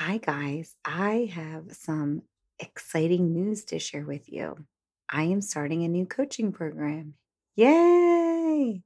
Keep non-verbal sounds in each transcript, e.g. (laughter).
Hi, guys. I have some exciting news to share with you. I am starting a new coaching program. Yay!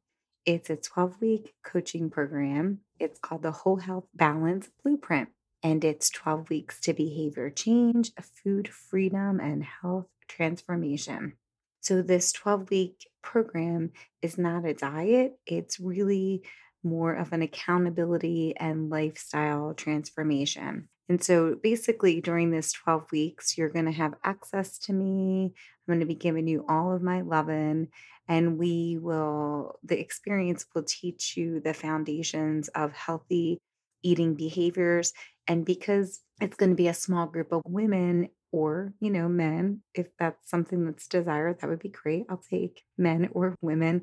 It's a 12 week coaching program. It's called the Whole Health Balance Blueprint, and it's 12 weeks to behavior change, food freedom, and health transformation. So, this 12 week program is not a diet, it's really more of an accountability and lifestyle transformation. And so basically, during this 12 weeks, you're going to have access to me. I'm going to be giving you all of my loving, and we will, the experience will teach you the foundations of healthy eating behaviors. And because it's going to be a small group of women or, you know, men, if that's something that's desired, that would be great. I'll take men or women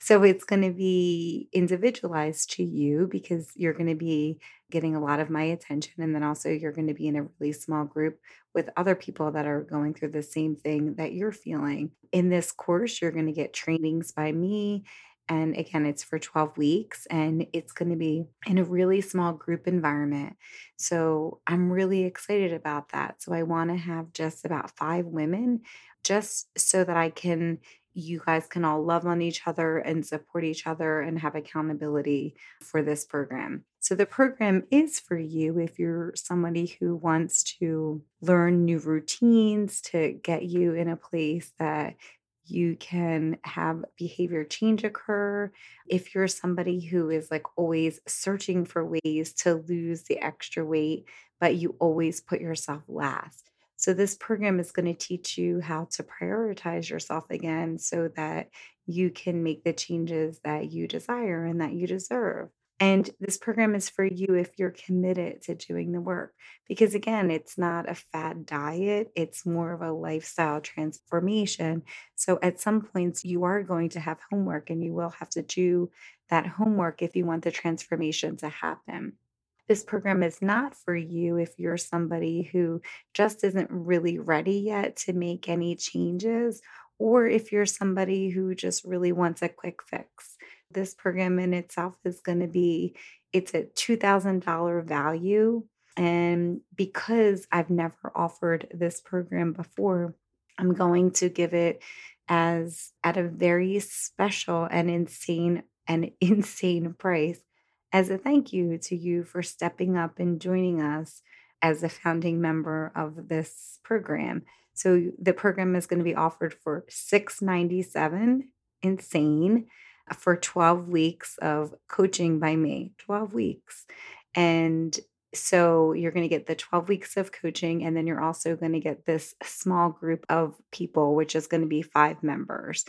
so it's going to be individualized to you because you're going to be getting a lot of my attention. And then also, you're going to be in a really small group with other people that are going through the same thing that you're feeling. In this course, you're going to get trainings by me. And again, it's for 12 weeks and it's going to be in a really small group environment. So I'm really excited about that. So I want to have just about five women just so that I can you guys can all love on each other and support each other and have accountability for this program. So, the program is for you if you're somebody who wants to learn new routines to get you in a place that you can have behavior change occur. If you're somebody who is like always searching for ways to lose the extra weight, but you always put yourself last so, this program is going to teach you how to prioritize yourself again so that you can make the changes that you desire and that you deserve. And this program is for you if you're committed to doing the work. Because again, it's not a fad diet, it's more of a lifestyle transformation. So at some points, you are going to have homework and you will have to do that homework if you want the transformation to happen this program is not for you if you're somebody who just isn't really ready yet to make any changes, or if you're somebody who just really wants a quick fix. This program in itself is going to be it's a $2000 value and because I've never offered this program before, I'm going to give it as at a very special and insane and (laughs) insane price as a thank you to you for stepping up and joining us as a founding member of this program. So the program is going to be offered for 697 insane uh, for 12 weeks of coaching by me. 12 weeks. And so you're going to get the 12 weeks of coaching, and then you're also going to get this small group of people, which is going to be five members.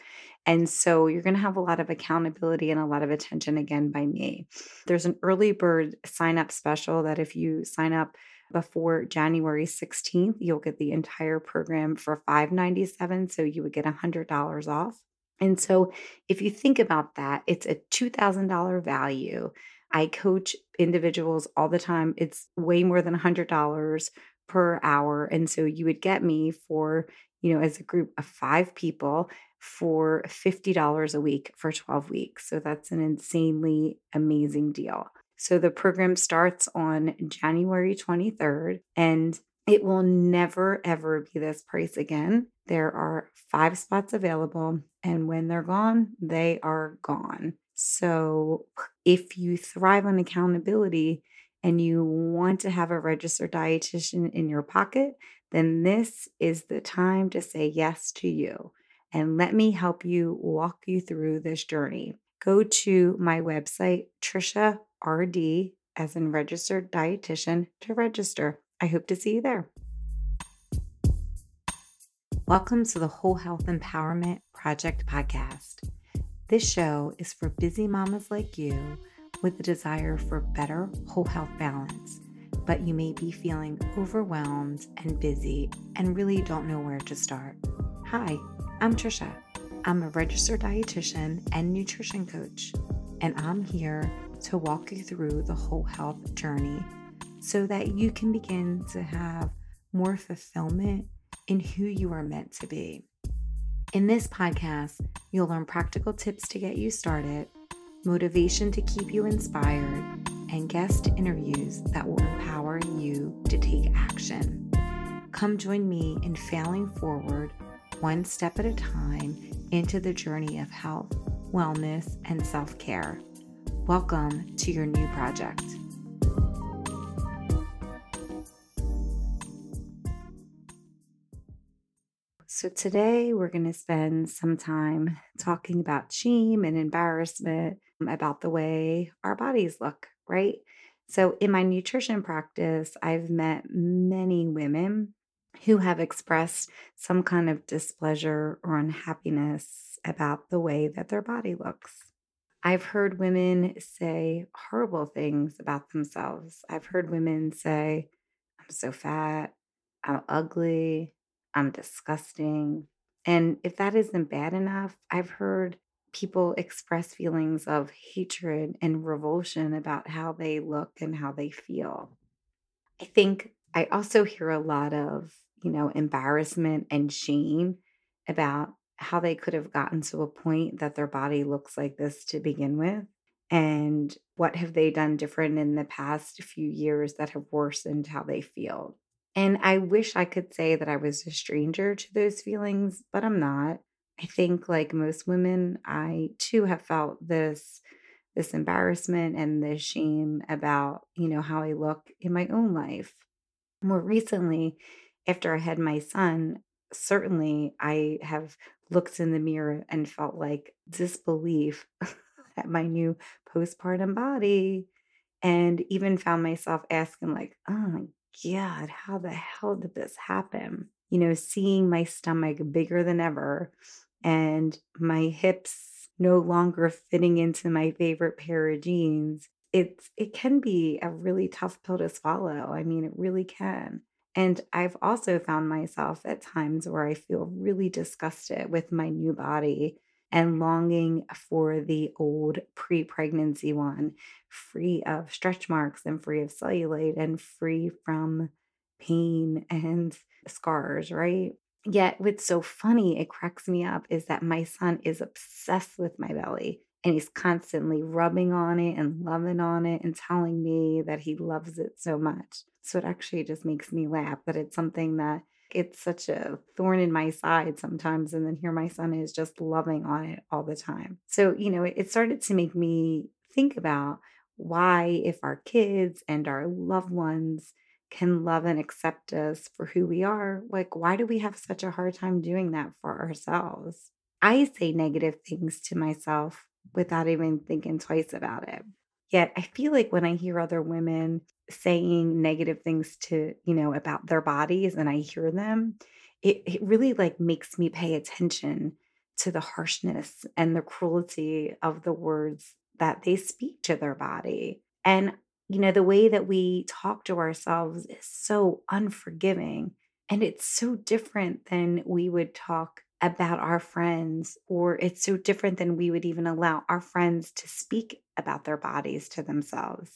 And so you're going to have a lot of accountability and a lot of attention again by me. There's an early bird sign up special that if you sign up before January 16th, you'll get the entire program for 597. So you would get $100 off. And so if you think about that, it's a $2,000 value I coach individuals all the time. It's way more than $100 per hour. And so you would get me for, you know, as a group of five people for $50 a week for 12 weeks. So that's an insanely amazing deal. So the program starts on January 23rd and it will never, ever be this price again. There are five spots available, and when they're gone, they are gone. So, if you thrive on accountability and you want to have a registered dietitian in your pocket, then this is the time to say yes to you. And let me help you walk you through this journey. Go to my website, Trisha RD, as in registered dietitian, to register. I hope to see you there. Welcome to the Whole Health Empowerment Project podcast. This show is for busy mamas like you with the desire for better whole health balance, but you may be feeling overwhelmed and busy and really don't know where to start. Hi, I'm Trisha. I'm a registered dietitian and nutrition coach, and I'm here to walk you through the whole health journey so that you can begin to have more fulfillment in who you are meant to be. In this podcast, you'll learn practical tips to get you started, motivation to keep you inspired, and guest interviews that will empower you to take action. Come join me in failing forward one step at a time into the journey of health, wellness, and self care. Welcome to your new project. So, today we're going to spend some time talking about shame and embarrassment about the way our bodies look, right? So, in my nutrition practice, I've met many women who have expressed some kind of displeasure or unhappiness about the way that their body looks. I've heard women say horrible things about themselves. I've heard women say, I'm so fat, I'm ugly, I'm disgusting. And if that isn't bad enough, I've heard people express feelings of hatred and revulsion about how they look and how they feel. I think I also hear a lot of, you know, embarrassment and shame about how they could have gotten to a point that their body looks like this to begin with. And what have they done different in the past few years that have worsened how they feel? And I wish I could say that I was a stranger to those feelings, but I'm not. I think like most women, I too have felt this this embarrassment and this shame about, you know, how I look in my own life. More recently, after I had my son, certainly I have looked in the mirror and felt like disbelief (laughs) at my new postpartum body and even found myself asking like, "Oh my god, how the hell did this happen?" You know, seeing my stomach bigger than ever and my hips no longer fitting into my favorite pair of jeans it's it can be a really tough pill to swallow i mean it really can. And i've also found myself at times where i feel really disgusted with my new body and longing for the old pre-pregnancy one free of stretch marks and free of cellulite and free from pain and scars right Yet, what's so funny, it cracks me up, is that my son is obsessed with my belly and he's constantly rubbing on it and loving on it and telling me that he loves it so much. So it actually just makes me laugh that it's something that it's such a thorn in my side sometimes. And then here my son is just loving on it all the time. So, you know, it started to make me think about why, if our kids and our loved ones can love and accept us for who we are, like, why do we have such a hard time doing that for ourselves? I say negative things to myself without even thinking twice about it. Yet I feel like when I hear other women saying negative things to, you know, about their bodies and I hear them, it, it really like makes me pay attention to the harshness and the cruelty of the words that they speak to their body. And you know, the way that we talk to ourselves is so unforgiving. And it's so different than we would talk about our friends, or it's so different than we would even allow our friends to speak about their bodies to themselves.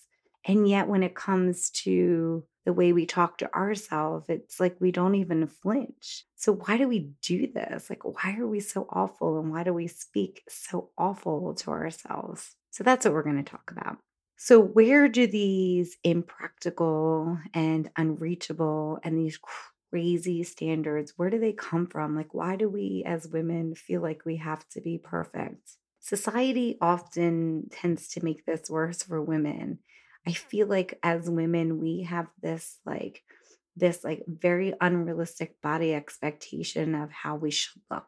And yet, when it comes to the way we talk to ourselves, it's like we don't even flinch. So, why do we do this? Like, why are we so awful? And why do we speak so awful to ourselves? So, that's what we're going to talk about. So, where do these impractical and unreachable and these crazy standards, where do they come from? Like, why do we as women feel like we have to be perfect? Society often tends to make this worse for women. I hmm. feel like as women, we have this like, this like very unrealistic body expectation of how we should look.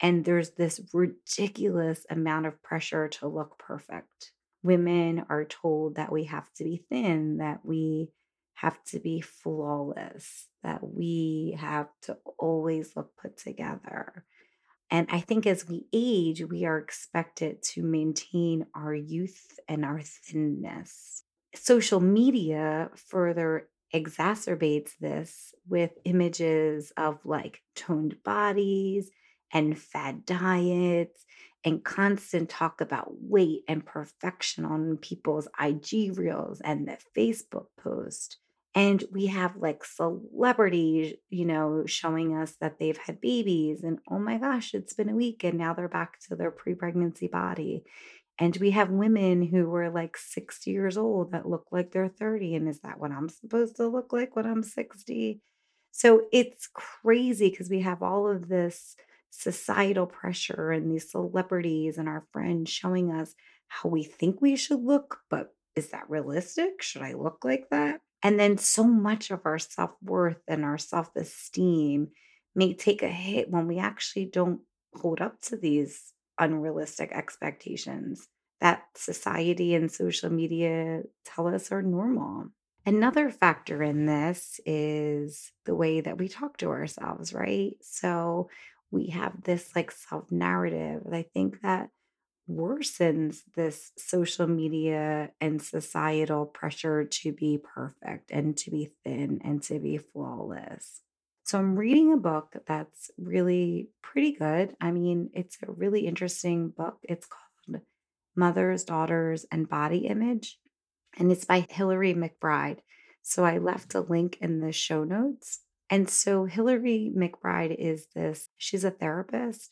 And there's this ridiculous amount of pressure to look perfect women are told that we have to be thin, that we have to be flawless, that we have to always look put together. And I think as we age, we are expected to maintain our youth and our thinness. Social media further exacerbates this with images of like toned bodies and fad diets and constant talk about weight and perfection on people's IG reels and the Facebook post. And we have like celebrities, you know, showing us that they've had babies and oh my gosh, it's been a week and now they're back to their pre pregnancy body. And we have women who were like 60 years old that look like they're 30. And is that what I'm supposed to look like when I'm 60? So it's crazy because we have all of this societal pressure and these celebrities and our friends showing us how we think we should look, but is that realistic? Should I look like that? And then so much of our self worth and our self esteem may take a hit when we actually don't hold up to these unrealistic expectations that society and social media tell us are normal. Another factor in this is the way that we talk to ourselves, right? So we have this like self narrative. I think that worsens this social media and societal pressure to be perfect and to be thin and to be flawless. So I'm reading a book that's really pretty good. I mean, it's a really interesting book. It's called Mothers, Daughters, and Body Image, and it's by Hillary McBride. So I left a link in the show notes. And so Hillary McBride is this, she's a therapist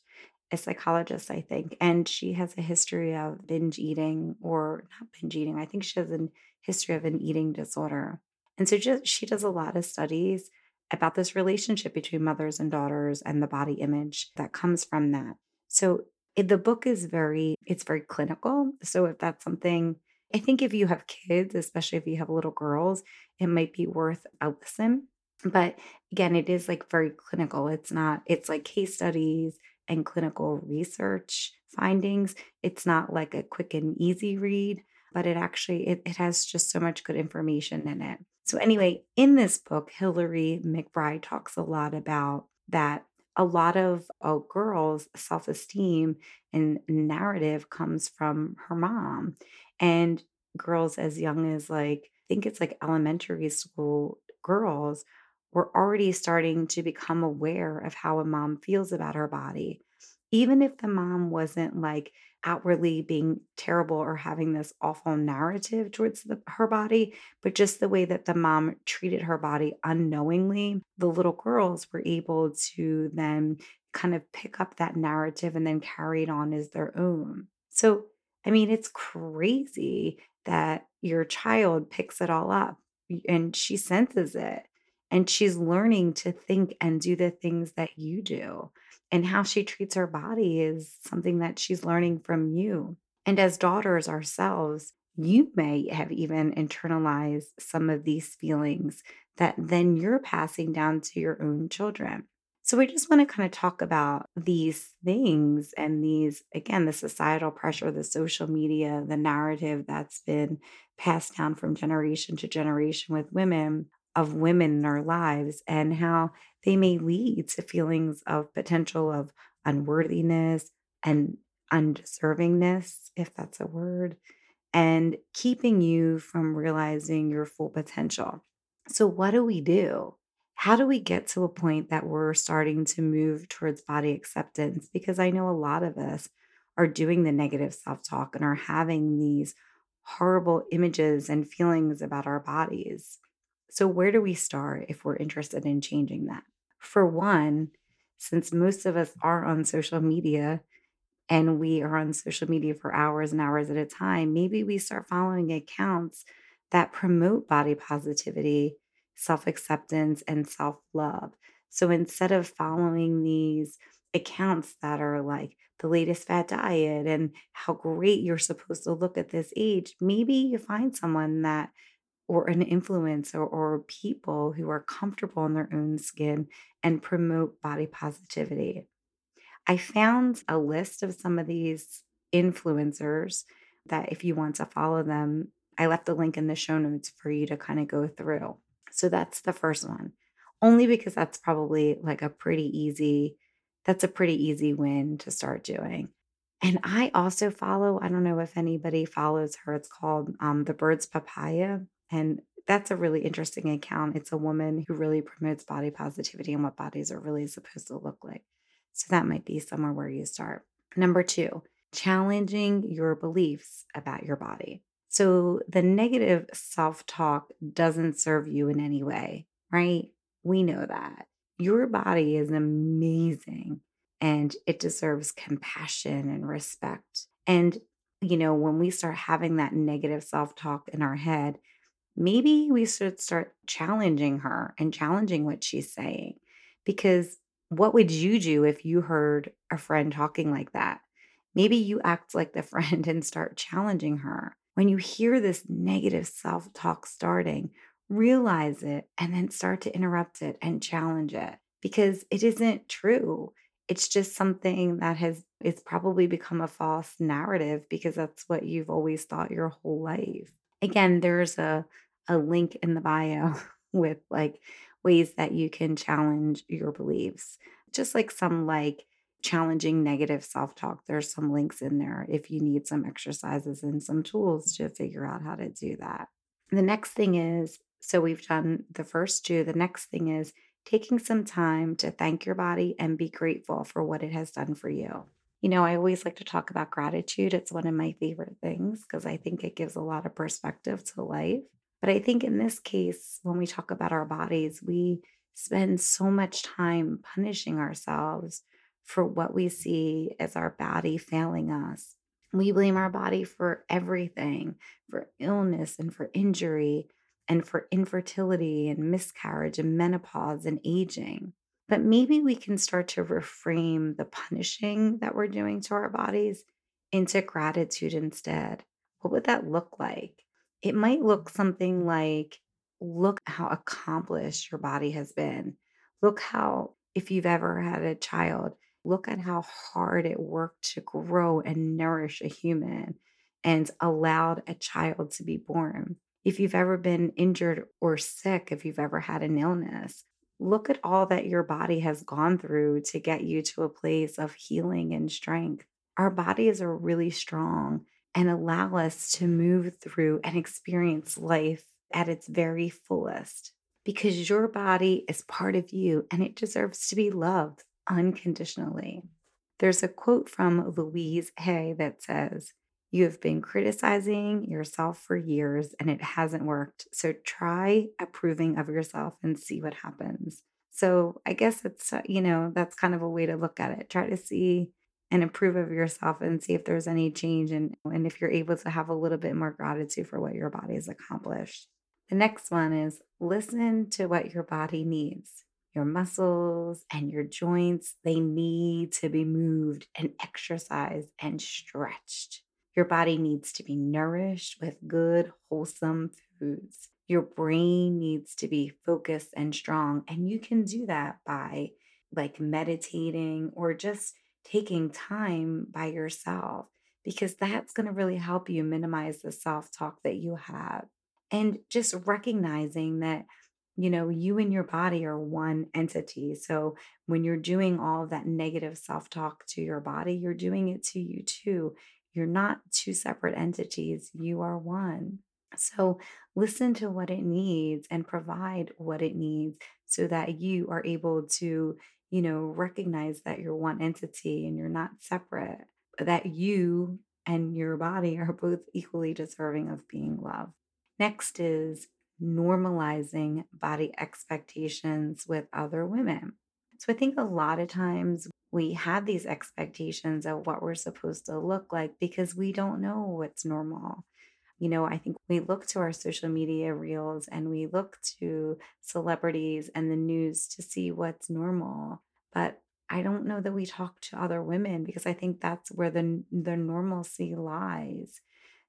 a psychologist, I think, and she has a history of binge eating or not binge eating. I think she has a history of an eating disorder. And so just she does a lot of studies about this relationship between mothers and daughters and the body image that comes from that. So it, the book is very it's very clinical. So if that's something I think if you have kids, especially if you have little girls, it might be worth a listen. But again, it is like very clinical. It's not, it's like case studies and clinical research findings. It's not like a quick and easy read, but it actually it, it has just so much good information in it. So anyway, in this book, Hillary McBride talks a lot about that a lot of a girl's self-esteem and narrative comes from her mom. And girls as young as like I think it's like elementary school girls we're already starting to become aware of how a mom feels about her body. Even if the mom wasn't like outwardly being terrible or having this awful narrative towards the, her body, but just the way that the mom treated her body unknowingly, the little girls were able to then kind of pick up that narrative and then carry it on as their own. So, I mean, it's crazy that your child picks it all up and she senses it and she's learning to think and do the things that you do. And how she treats her body is something that she's learning from you. And as daughters ourselves, you may have even internalized some of these feelings that then you're passing down to your own children. So, we just want to kind of talk about these things and these, again, the societal pressure, the social media, the narrative that's been passed down from generation to generation with women of women in our lives and how they may lead to feelings of potential of unworthiness and undeservingness, if that's a word, and keeping you from realizing your full potential. So, what do we do? How do we get to a point that we're starting to move towards body acceptance? Because I know a lot of us are doing the negative self talk and are having these horrible images and feelings about our bodies. So, where do we start if we're interested in changing that? For one, since most of us are on social media and we are on social media for hours and hours at a time, maybe we start following accounts that promote body positivity, self acceptance, and self love. So instead of following these accounts that are like the latest fat diet and how great you're supposed to look at this age, maybe you find someone that or an influencer or people who are comfortable in their own skin and promote body positivity. I found a list of some of these influencers that if you want to follow them, I left the link in the show notes for you to kind of go through. So that's the first one. Only because that's probably like a pretty easy that's a pretty easy win to start doing. And I also follow, I don't know if anybody follows her. It's called um, The Bird's Papaya. And that's a really interesting account. It's a woman who really promotes body positivity and what bodies are really supposed to look like. So that might be somewhere where you start. Number two, challenging your beliefs about your body. So the negative self talk doesn't serve you in any way, right? We know that. Your body is amazing and it deserves compassion and respect. And you know, when we start having that negative self talk in our head, maybe we should start challenging her and challenging what she's saying. Because what would you do if you heard a friend talking like that? Maybe you act like the (laughs) friend and start challenging her. When you hear this negative self talk starting, realize it and then start to interrupt it and challenge it because it isn't true. It's just something that has it's probably become a false narrative because that's what you've always thought your whole life. Again, there's a a link in the bio (laughs) with like ways that you can challenge your beliefs. Just like some like challenging negative self-talk. There's some links in there if you need some exercises and some tools to figure out how to do that. The next thing is so we've done the first two. The next thing is taking some time to thank your body and be grateful for what it has done for you. You know, I always like to talk about gratitude. It's one of my favorite things because I think it gives a lot of perspective to life. But I think in this case, when we talk about our bodies, we spend so much time punishing ourselves for what we see as our body failing us. We blame our body for everything, for illness and for injury, and for infertility and miscarriage and menopause and aging. But maybe we can start to reframe the punishing that we're doing to our bodies into gratitude instead. What would that look like? It might look something like look how accomplished your body has been. Look how, if you've ever had a child, look at how hard it worked to grow and nourish a human and allowed a child to be born. If you've ever been injured or sick, if you've ever had an illness, look at all that your body has gone through to get you to a place of healing and strength. Our bodies are really strong and allow us to move through and experience life at its very fullest because your body is part of you and it deserves to be loved unconditionally. There's a quote from Louise Hay that says, You have been criticizing yourself for years and it hasn't worked. So try approving of yourself and see what happens. So I guess it's, uh, you know, that's kind of a way to look at it. Try to see and approve of yourself and see if there's any change and, and if you're able to have a little bit more gratitude for what your body has accomplished. The next one is listen to what your body needs your muscles and your joints, they need to be moved and exercised and stretched. Your body needs to be nourished with good, wholesome foods. Your brain needs to be focused and strong. And you can do that by like meditating or just taking time by yourself because that's going to really help you minimize the self talk that you have. And just recognizing that you know, you and your body are one entity. So when you're doing all that negative self talk to your body, you're doing it to you too. You're not two separate entities, you are one. So listen to what it needs and provide what it needs so that you are able to, you know, recognize that you're one entity and you're not separate, that you and your body are both equally deserving of being loved. Next is normalizing body expectations with other women. So I think a lot of times we have these expectations of what we're supposed to look like because we don't know what's normal. You know, I think we look to our social media reels and we look to celebrities and the news to see what's normal. But I don't know that we talk to other women because I think that's where the the normalcy lies.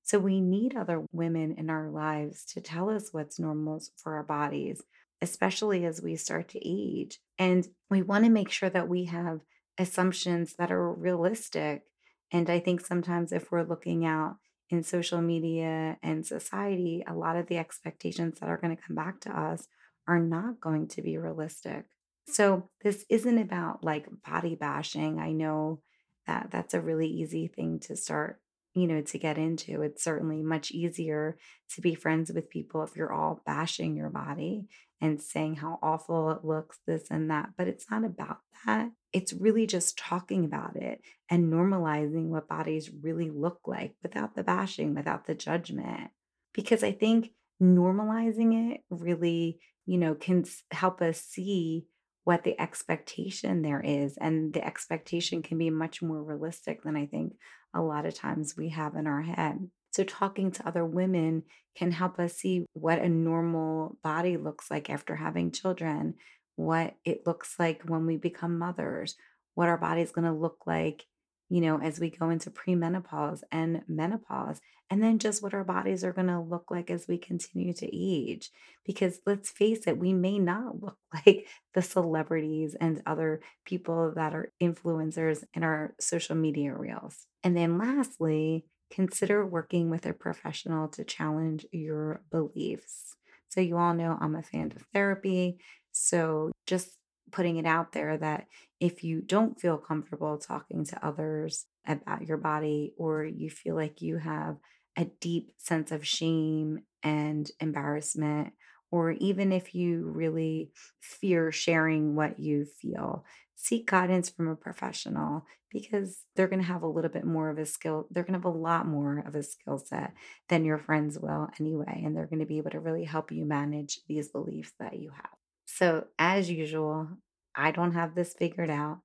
So we need other women in our lives to tell us what's normal for our bodies, especially as we start to age. And we want to make sure that we have assumptions that are realistic. And I think sometimes if we're looking out in social media and society, a lot of the expectations that are going to come back to us are not going to be realistic. So this isn't about like body bashing. I know that that's a really easy thing to start you know, to get into. It's certainly much easier to be friends with people if you're all bashing your body and saying how awful it looks, this and that. But it's not about that. It's really just talking about it and normalizing what bodies really look like without the bashing, without the judgment. Because I think normalizing it really, you know, can help us see what the expectation there is. And the expectation can be much more realistic than I think a lot of times we have in our head. So, talking to other women can help us see what a normal body looks like after having children, what it looks like when we become mothers, what our body's going to look like you know, as we go into premenopause and menopause, and then just what our bodies are going to look like as we continue to age. Because let's face it, we may not look (laughs) like the celebrities and other people that are influencers in our social media reels. And then lastly, consider working with a professional to challenge your beliefs. So, you all know I'm a fan of therapy. So, just putting it out there that if you don't feel comfortable talking to others about your body or you feel like you have a deep sense of shame and embarrassment or even if you really fear sharing what you feel seek guidance from a professional because they're going to have a little bit more of a skill they're going to have a lot more of a skill set than your friends will anyway and they're going to be able to really help you manage these beliefs that you have so, as usual, I don't have this figured out.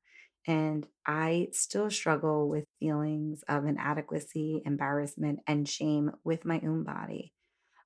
And I still struggle with feelings of inadequacy, embarrassment, and shame with my own body.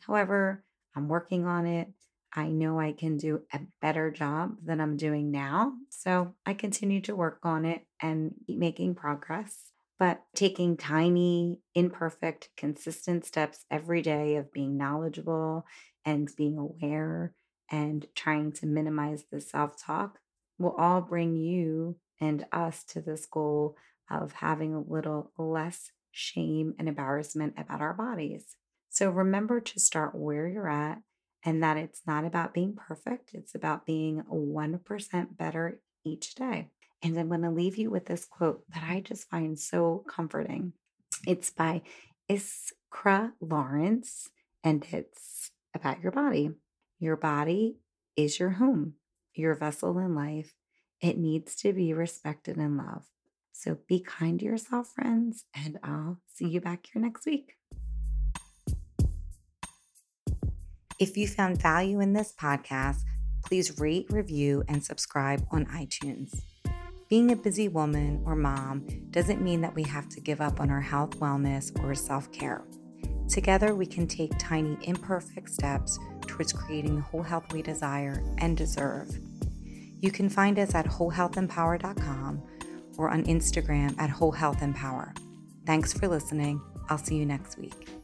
However, I'm working on it. I know I can do a better job than I'm doing now. So I continue to work on it and keep making progress. But taking tiny, imperfect, consistent steps every day of being knowledgeable and being aware and trying to minimize the self talk will all bring you and us to this goal of having a little less shame and embarrassment about our bodies. So remember to start where you're at and that it's not about being perfect, it's about being 1% better each day. And I'm going to leave you with this quote that I just find so comforting. It's by Iskra Lawrence and it's about your body. Your body is your home, your vessel in life. It needs to be respected and loved. So be kind to yourself, friends, and I'll see you back here next week. If you found value in this podcast, please rate, review, and subscribe on iTunes. Being a busy woman or mom doesn't mean that we have to give up on our health, wellness, or self care. Together, we can take tiny, imperfect steps towards creating the whole health we desire and deserve. You can find us at wholehealthempower.com or on Instagram at wholehealthempower. Thanks for listening. I'll see you next week.